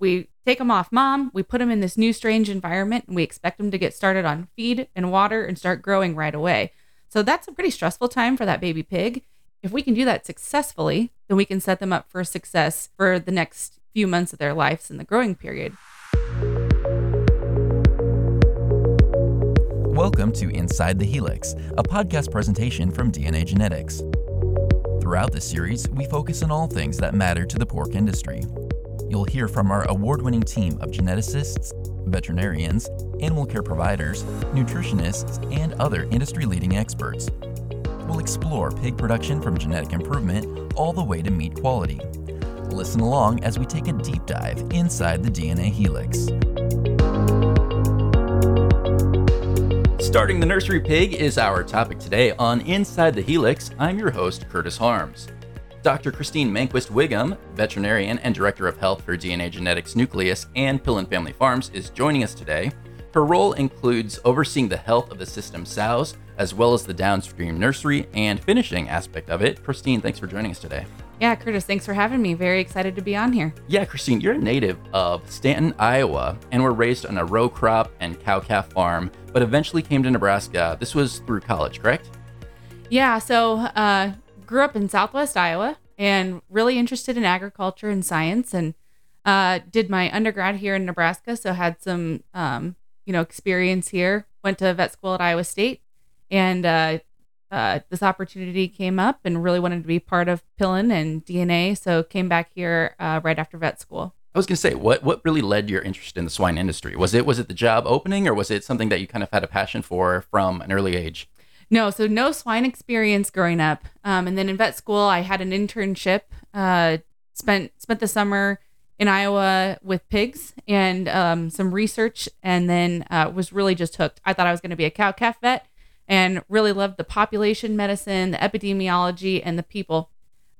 We take them off mom, we put them in this new strange environment, and we expect them to get started on feed and water and start growing right away. So that's a pretty stressful time for that baby pig. If we can do that successfully, then we can set them up for success for the next few months of their lives in the growing period. Welcome to Inside the Helix, a podcast presentation from DNA Genetics. Throughout this series, we focus on all things that matter to the pork industry. You'll hear from our award winning team of geneticists, veterinarians, animal care providers, nutritionists, and other industry leading experts. We'll explore pig production from genetic improvement all the way to meat quality. Listen along as we take a deep dive inside the DNA helix. Starting the nursery pig is our topic today on Inside the Helix. I'm your host, Curtis Harms. Dr. Christine Mainquist-Whigham, veterinarian and director of health for DNA Genetics Nucleus and Pillen Family Farms, is joining us today. Her role includes overseeing the health of the system sows, as well as the downstream nursery and finishing aspect of it. Christine, thanks for joining us today. Yeah, Curtis, thanks for having me. Very excited to be on here. Yeah, Christine, you're a native of Stanton, Iowa, and were raised on a row crop and cow calf farm, but eventually came to Nebraska. This was through college, correct? Yeah, so uh, grew up in Southwest Iowa and really interested in agriculture and science, and uh, did my undergrad here in Nebraska. So had some, um, you know, experience here. Went to vet school at Iowa State, and uh, uh, this opportunity came up and really wanted to be part of Pillen and DNA. So came back here uh, right after vet school. I was going to say, what what really led your interest in the swine industry? Was it was it the job opening, or was it something that you kind of had a passion for from an early age? No, so no swine experience growing up. Um, and then in vet school, I had an internship. Uh, spent spent the summer in Iowa with pigs and um, some research, and then uh, was really just hooked. I thought I was going to be a cow calf vet, and really loved the population medicine, the epidemiology, and the people.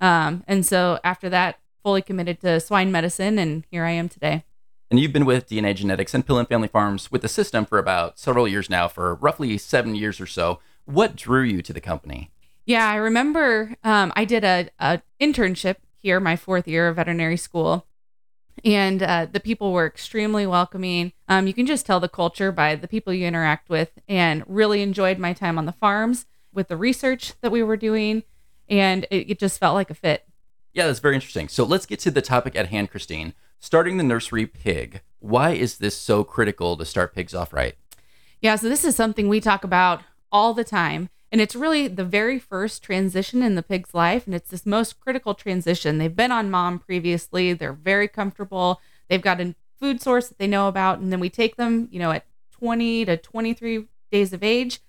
Um, and so after that, fully committed to swine medicine, and here I am today. And you've been with DNA Genetics and Pillen Family Farms with the system for about several years now, for roughly seven years or so. What drew you to the company? Yeah, I remember um, I did a, a internship here, my fourth year of veterinary school, and uh, the people were extremely welcoming. Um, you can just tell the culture by the people you interact with, and really enjoyed my time on the farms with the research that we were doing, and it, it just felt like a fit. Yeah, that's very interesting. So let's get to the topic at hand, Christine. Starting the nursery pig. Why is this so critical to start pigs off right? Yeah, so this is something we talk about all the time. And it's really the very first transition in the pig's life. And it's this most critical transition. They've been on mom previously, they're very comfortable, they've got a food source that they know about. And then we take them, you know, at 20 to 23 days of age.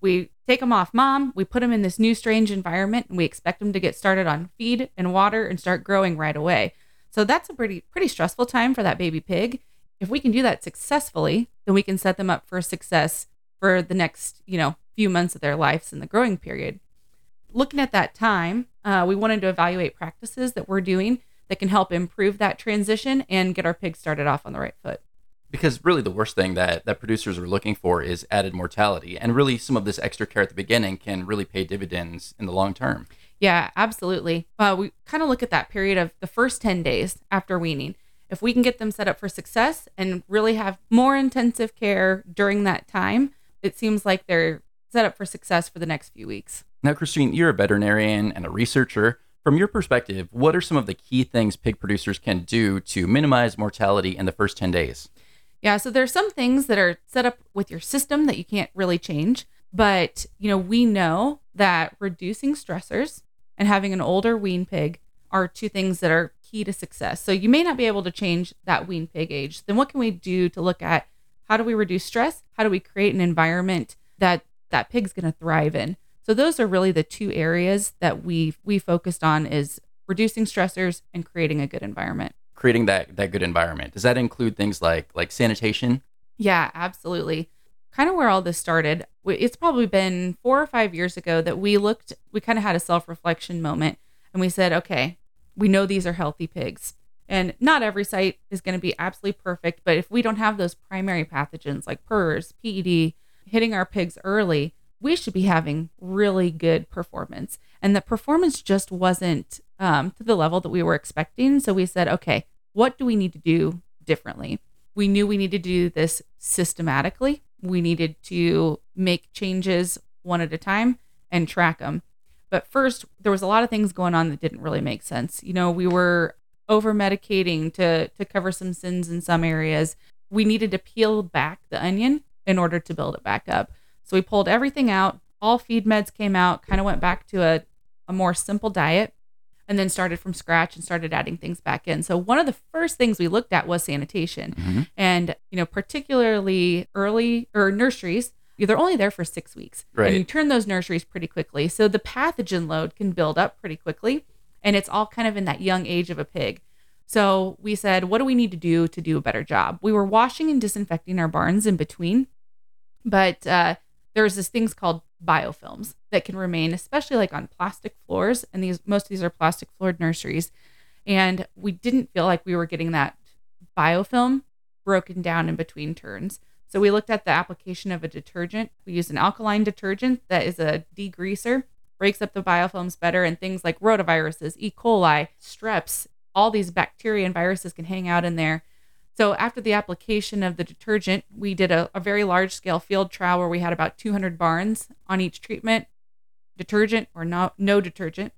We take them off mom, we put them in this new strange environment, and we expect them to get started on feed and water and start growing right away. So that's a pretty pretty stressful time for that baby pig. If we can do that successfully, then we can set them up for success for the next, you know, few months of their lives in the growing period. Looking at that time, uh, we wanted to evaluate practices that we're doing that can help improve that transition and get our pigs started off on the right foot. Because really, the worst thing that, that producers are looking for is added mortality. And really, some of this extra care at the beginning can really pay dividends in the long term. Yeah, absolutely. Uh, we kind of look at that period of the first 10 days after weaning. If we can get them set up for success and really have more intensive care during that time, it seems like they're set up for success for the next few weeks. Now, Christine, you're a veterinarian and a researcher. From your perspective, what are some of the key things pig producers can do to minimize mortality in the first 10 days? Yeah, so there's some things that are set up with your system that you can't really change, but you know, we know that reducing stressors and having an older wean pig are two things that are key to success. So you may not be able to change that wean pig age. Then what can we do to look at how do we reduce stress? How do we create an environment that that pig's going to thrive in. So those are really the two areas that we we focused on is reducing stressors and creating a good environment. Creating that that good environment. Does that include things like like sanitation? Yeah, absolutely. Kind of where all this started. It's probably been 4 or 5 years ago that we looked we kind of had a self-reflection moment and we said, "Okay, we know these are healthy pigs." And not every site is going to be absolutely perfect, but if we don't have those primary pathogens like PRRS, PED, hitting our pigs early, we should be having really good performance. And the performance just wasn't um, to the level that we were expecting. So we said, okay, what do we need to do differently. We knew we needed to do this systematically. We needed to make changes one at a time and track them. But first, there was a lot of things going on that didn't really make sense. You know, we were over medicating to to cover some sins in some areas. We needed to peel back the onion in order to build it back up. So we pulled everything out. All feed meds came out, kind of went back to a, a more simple diet, and then started from scratch and started adding things back in. So one of the first things we looked at was sanitation. Mm-hmm. And, you know, particularly early or nurseries, they're only there for six weeks. Right. And you turn those nurseries pretty quickly. So the pathogen load can build up pretty quickly. And it's all kind of in that young age of a pig. So we said, what do we need to do to do a better job? We were washing and disinfecting our barns in between, but uh, there's this things called biofilms that can remain, especially like on plastic floors. And these most of these are plastic floored nurseries. And we didn't feel like we were getting that biofilm broken down in between turns. So we looked at the application of a detergent. We used an alkaline detergent that is a degreaser, breaks up the biofilms better, and things like rotaviruses, E. coli, streps, all these bacteria and viruses can hang out in there. So after the application of the detergent, we did a, a very large scale field trial where we had about 200 barns on each treatment, detergent or no, no detergent.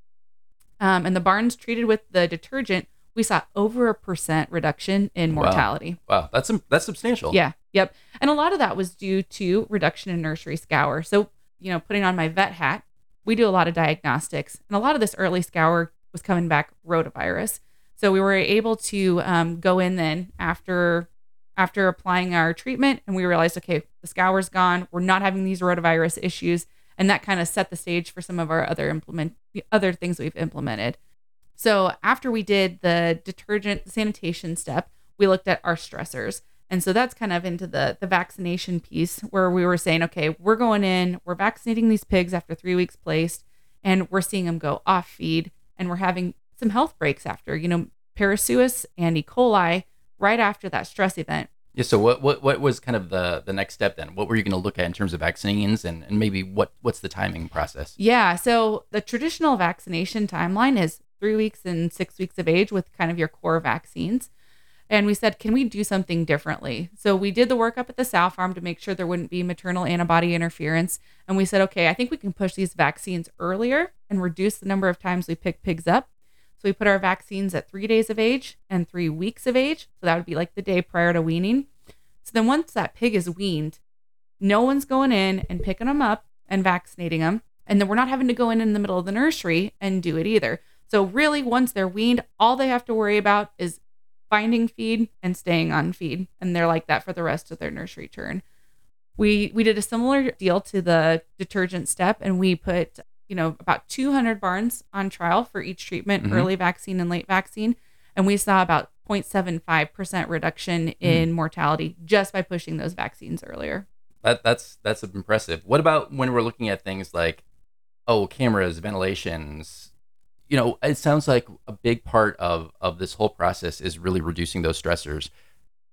Um, and the barns treated with the detergent, we saw over a percent reduction in Wow. mortality. Wow, that's that's substantial. Yeah. Yep. And a lot of that was due to reduction in nursery scour. So, you know, putting on my vet hat, we do a lot of diagnostics, and a lot of this early scour was coming back rotavirus. So we were able to um, go in then after after applying our treatment, and we realized, okay, the scour's gone. We're not having these rotavirus issues, and that kind of set the stage for some of our other implement other things we've implemented. So after we did the detergent sanitation step, we looked at our stressors. And so that's kind of into the the vaccination piece where we were saying, okay, we're going in, we're vaccinating these pigs after 3 weeks placed and we're seeing them go off feed and we're having some health breaks after, you know, parasuis and E. coli right after that stress event. Yeah. So what what what was kind of the the next step then? What were you going to look at in terms of vaccines and and maybe what what's the timing process? Yeah. So the traditional vaccination timeline is three weeks and six weeks of age with kind of your core vaccines. And we said, can we do something differently? So we did the workup at the sow farm to make sure there wouldn't be maternal antibody interference. And we said, okay, I think we can push these vaccines earlier and reduce the number of times we pick pigs up. So we put our vaccines at three days of age and three weeks of age. So that would be like the day prior to weaning. So then once that pig is weaned, no one's going in and picking them up and vaccinating them. And then we're not having to go in in the middle of the nursery and do it either. So really, once they're weaned, all they have to worry about is finding feed and staying on feed. And they're like that for the rest of their nursery turn. We we did a similar deal to the detergent step and we put, you know, about 200 barns on trial for each treatment, Mhm. early vaccine and late vaccine, and we saw about 0.75% reduction in mortality just by pushing those vaccines earlier. That that's that's impressive. What about when we're looking at things like oh, cameras, ventilations? You know, it sounds like a big part of of this whole process is really reducing those stressors.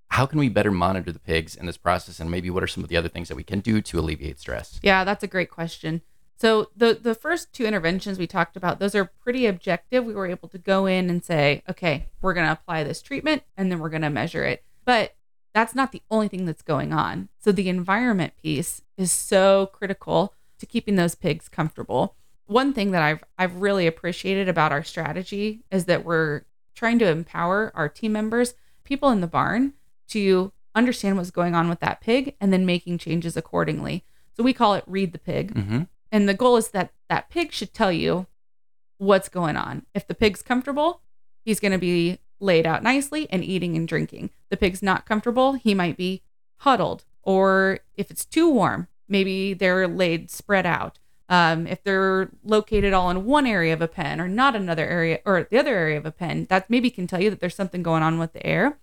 How can we better monitor the pigs in this process and maybe what are some of the other things that we can do to alleviate stress? Yeah, that's a great question. So the the first two interventions we talked about, those are pretty objective. We were able to go in and say, okay, we're going to apply this treatment and then we're going to measure it. But that's not the only thing that's going on. So the environment piece is so critical to keeping those pigs comfortable. One thing that I've I've really appreciated about our strategy is that we're trying to empower our team members, people in the barn to understand what's going on with that pig and then making changes accordingly. So we call it read the pig. Mm-hmm. And the goal is that that pig should tell you what's going on. If the pig's comfortable, he's going to be laid out nicely and eating and drinking. The pig's not comfortable, he might be huddled. Or if it's too warm, maybe they're laid spread out. Um, if they're located all in one area of a pen or not another area or the other area of a pen, that maybe can tell you that there's something going on with the air.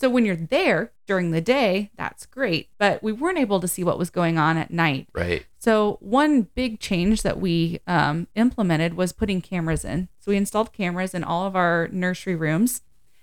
So when you're there during the day, that's great. But we weren't able to see what was going on at night. Right. So one big change that we um, implemented was putting cameras in. So we installed cameras in all of our nursery rooms,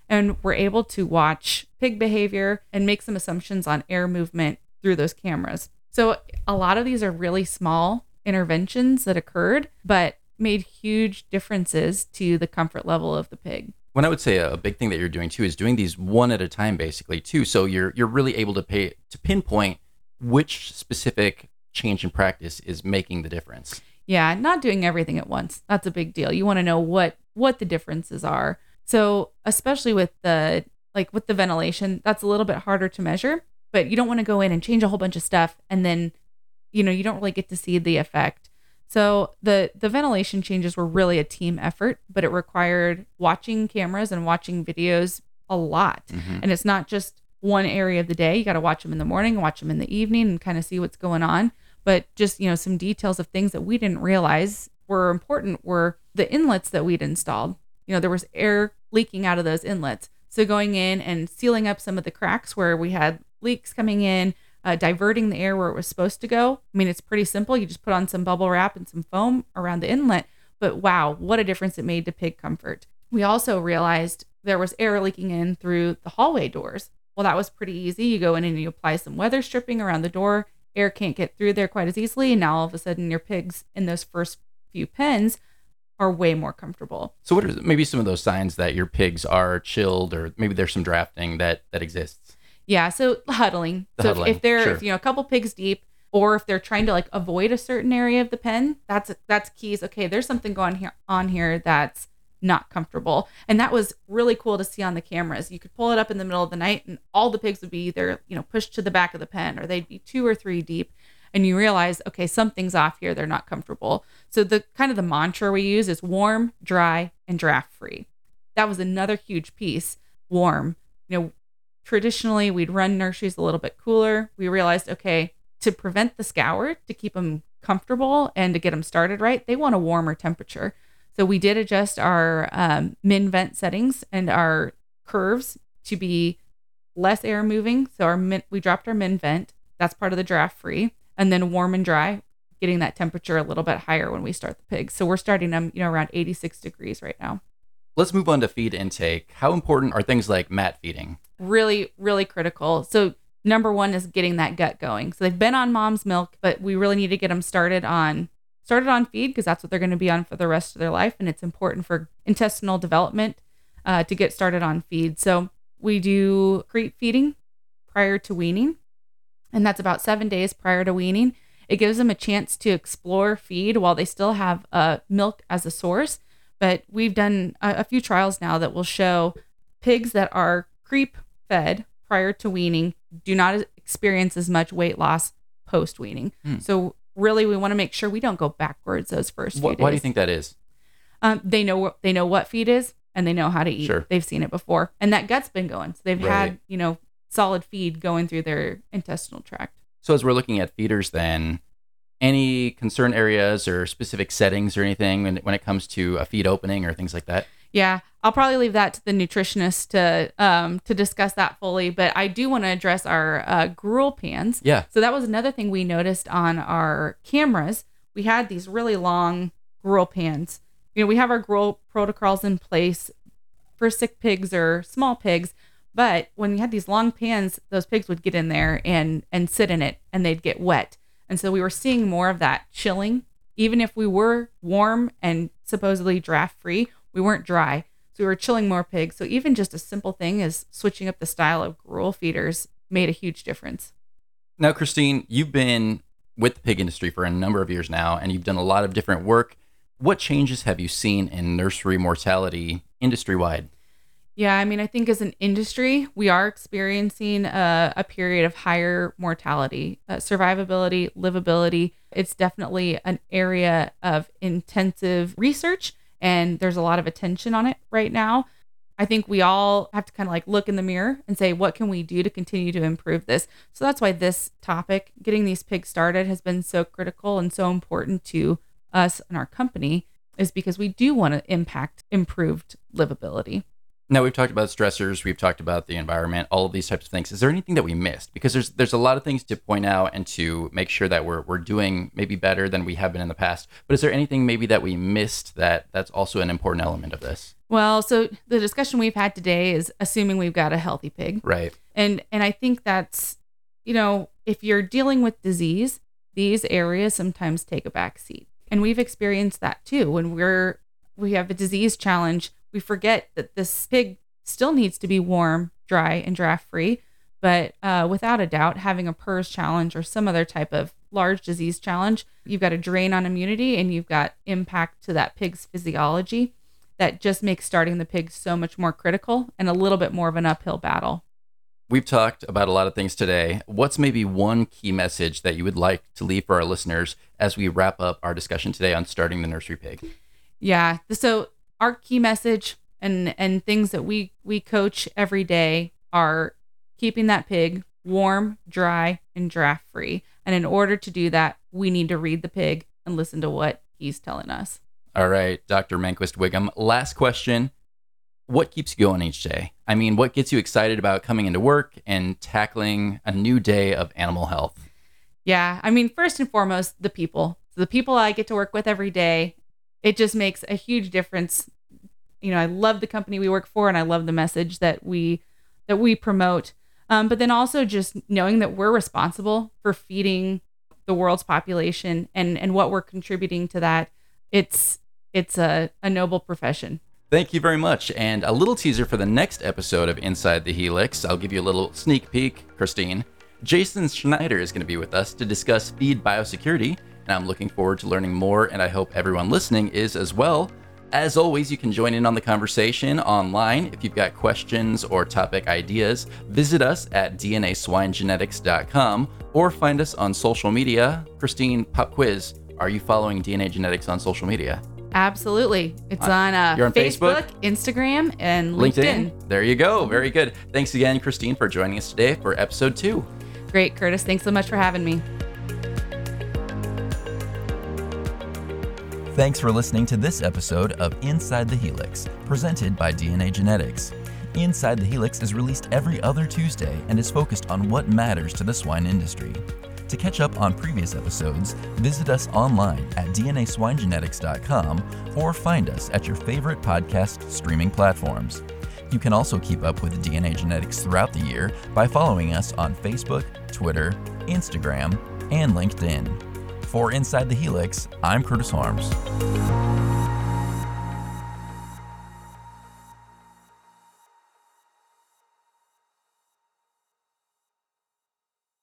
and we're able to watch pig behavior and make some assumptions on air movement through those cameras. So a lot of these are really small interventions that occurred, but made huge differences to the comfort level of the pig. When I would say a big thing that you're doing too is doing these one at a time, basically too. So you're you're really able to pay to pinpoint which specific change in practice is making the difference. Yeah, not doing everything at once. That's a big deal. You want to know what what the differences are. So, especially with the like with the ventilation, that's a little bit harder to measure, but you don't want to go in and change a whole bunch of stuff and then you know, you don't really get to see the effect. So, the the ventilation changes were really a team effort, but it required watching cameras and watching videos a lot. Mhm. And it's not just one area of the day. You got to watch them in the morning, watch them in the evening, and kind of see what's going on. But just, you know, some details of things that we didn't realize were important were the inlets that we'd installed. You know, there was air leaking out of those inlets. So going in and sealing up some of the cracks where we had leaks coming in, uh, diverting the air where it was supposed to go. I mean, it's pretty simple. You just put on some bubble wrap and some foam around the inlet. But wow, what a difference it made to pig comfort. We also realized there was air leaking in through the hallway doors. Well, that was pretty easy. You go in and you apply some weather stripping around the door. Air can't get through there quite as easily. And now all of a sudden, your pigs in those first few pens are way more comfortable. So what are maybe some of those signs that your pigs are chilled or maybe there's some drafting that that exists? Yeah, so huddling. The so if- huddling, if they're sure. if, you know a couple pigs deep, or if they're trying to like avoid a certain area of the pen, that's that's keys. Okay, there's something going here on here that's not comfortable, and that was really cool to see on the cameras. You could pull it up in the middle of the night, and all the pigs would be either you know pushed to the back of the pen, or they'd be two or three deep, and you realize okay something's off here. They're not comfortable. So the kind of the mantra we use is warm, dry, and draft free. That was another huge piece. Warm. You know, traditionally we'd run nurseries a little bit cooler. We realized, okay, to prevent the scour, to keep them comfortable and to get them started right, they want a warmer temperature. So we did adjust our um, min vent settings and our curves to be less air moving. So our min, we dropped our min vent. That's part of the draft free, and then warm and dry, getting that temperature a little bit higher when we start the pigs. So we're starting them, you know, around 86 degrees right now. Let's move on to feed intake. How important are things like mat feeding? really really critical so number one is getting that gut going so they've been on mom's milk but we really need to get them started on started on feed because that's what they're going to be on for the rest of their life and it's important for intestinal development uh, to get started on feed so we do creep feeding prior to weaning and that's about seven days prior to weaning it gives them a chance to explore feed while they still have uh, milk as a source but we've done a, a few trials now that will show pigs that are creep fed prior to weaning do not experience as much weight loss post weaning. Hmm. So really, we want to make sure we don't go backwards those first few days. why do you think that is? Um, they know what they know what feed is and they know how to eat. Sure. They've seen it before, and that gut's been going. So they've Right. had you know solid feed going through their intestinal tract. So as we're looking at feeders, then any concern areas or specific settings or anything when, when it comes to a feed opening or things like that? Yeah, I'll probably leave that to the nutritionist to um, to discuss that fully. But I do want to address our uh, gruel pans. Yeah. So that was another thing we noticed on our cameras. We had these really long gruel pans. You know, we have our gruel protocols in place for sick pigs or small pigs, but when you had these long pans, those pigs would get in there and and sit in it, and they'd get wet. And so we were seeing more of that chilling. Even if we were warm and supposedly draft free, we weren't dry. So we were chilling more pigs. So even just a simple thing as switching up the style of gruel feeders made a huge difference. Now, Christine, you've been with the pig industry for a number of years now, and you've done a lot of different work. What changes have you seen in nursery mortality industry wide? Yeah, I mean, I think as an industry, we are experiencing a, a period of higher mortality, uh, survivability, livability. It's definitely an area of intensive research, and there's a lot of attention on it right now. I think we all have to kind of like look in the mirror and say, what can we do to continue to improve this? So that's why this topic, getting these pigs started, has been so critical and so important to us and our company, is because we do want to impact improved livability. Now we've talked about stressors, we've talked about the environment, all of these types of things. Is there anything that we missed? Because there's there's a lot of things to point out and to make sure that we're we're doing maybe better than we have been in the past. But is there anything maybe that we missed that that's also an important element of this? Well, so the discussion we've had today is assuming we've got a healthy pig. Right. And and I think that's you know, if you're dealing with disease, these areas sometimes take a back seat. And we've experienced that too when we're we have a disease challenge, we forget that this pig still needs to be warm, dry, and draft free. But uh, without a doubt, having a PRRS challenge or some other type of large disease challenge, you've got a drain on immunity and you've got impact to that pig's physiology that just makes starting the pig so much more critical and a little bit more of an uphill battle. We've talked about a lot of things today. What's maybe one key message that you would like to leave for our listeners as we wrap up our discussion today on starting the nursery pig? Yeah. So our key message and and things that we we coach every day are keeping that pig warm, dry, and draft free. And in order to do that, we need to read the pig and listen to what he's telling us. All right, Dr. Mainquist-Whigham. Last question what keeps you going each day? I mean, what gets you excited about coming into work and tackling a new day of animal health? Yeah, I mean, first and foremost, the people. So the people I get to work with every day, it just makes a huge difference. You know, I love the company we work for, and I love the message that we that we promote. Um, but then also just knowing that we're responsible for feeding the world's population and and what we're contributing to that. It's it's a, a noble profession. Thank you very much. And a little teaser for the next episode of Inside the Helix. I'll give you a little sneak peek, Christine. Jason Schneider is going to be with us to discuss feed biosecurity, and I'm looking forward to learning more, and I hope everyone listening is as well. As always, you can join in on the conversation online. If you've got questions or topic ideas, visit us at dnaswinegenetics.com or find us on social media. Christine, pop quiz. Are you following DNA Genetics on social media? Absolutely. It's on, uh, You're on Facebook, Facebook? Instagram, and LinkedIn. LinkedIn. There you go. Very good. Thanks again, Christine, for joining us today for episode two. Great, Curtis. Thanks so much for having me. Thanks for listening to this episode of Inside the Helix, presented by DNA Genetics. Inside the Helix is released every other Tuesday and is focused on what matters to the swine industry. To catch up on previous episodes, visit us online at dnaswinegenetics.com or find us at your favorite podcast streaming platforms. You can also keep up with DNA Genetics throughout the year by following us on Facebook, Twitter, Instagram, and LinkedIn. For Inside the Helix, I'm Curtis Harms.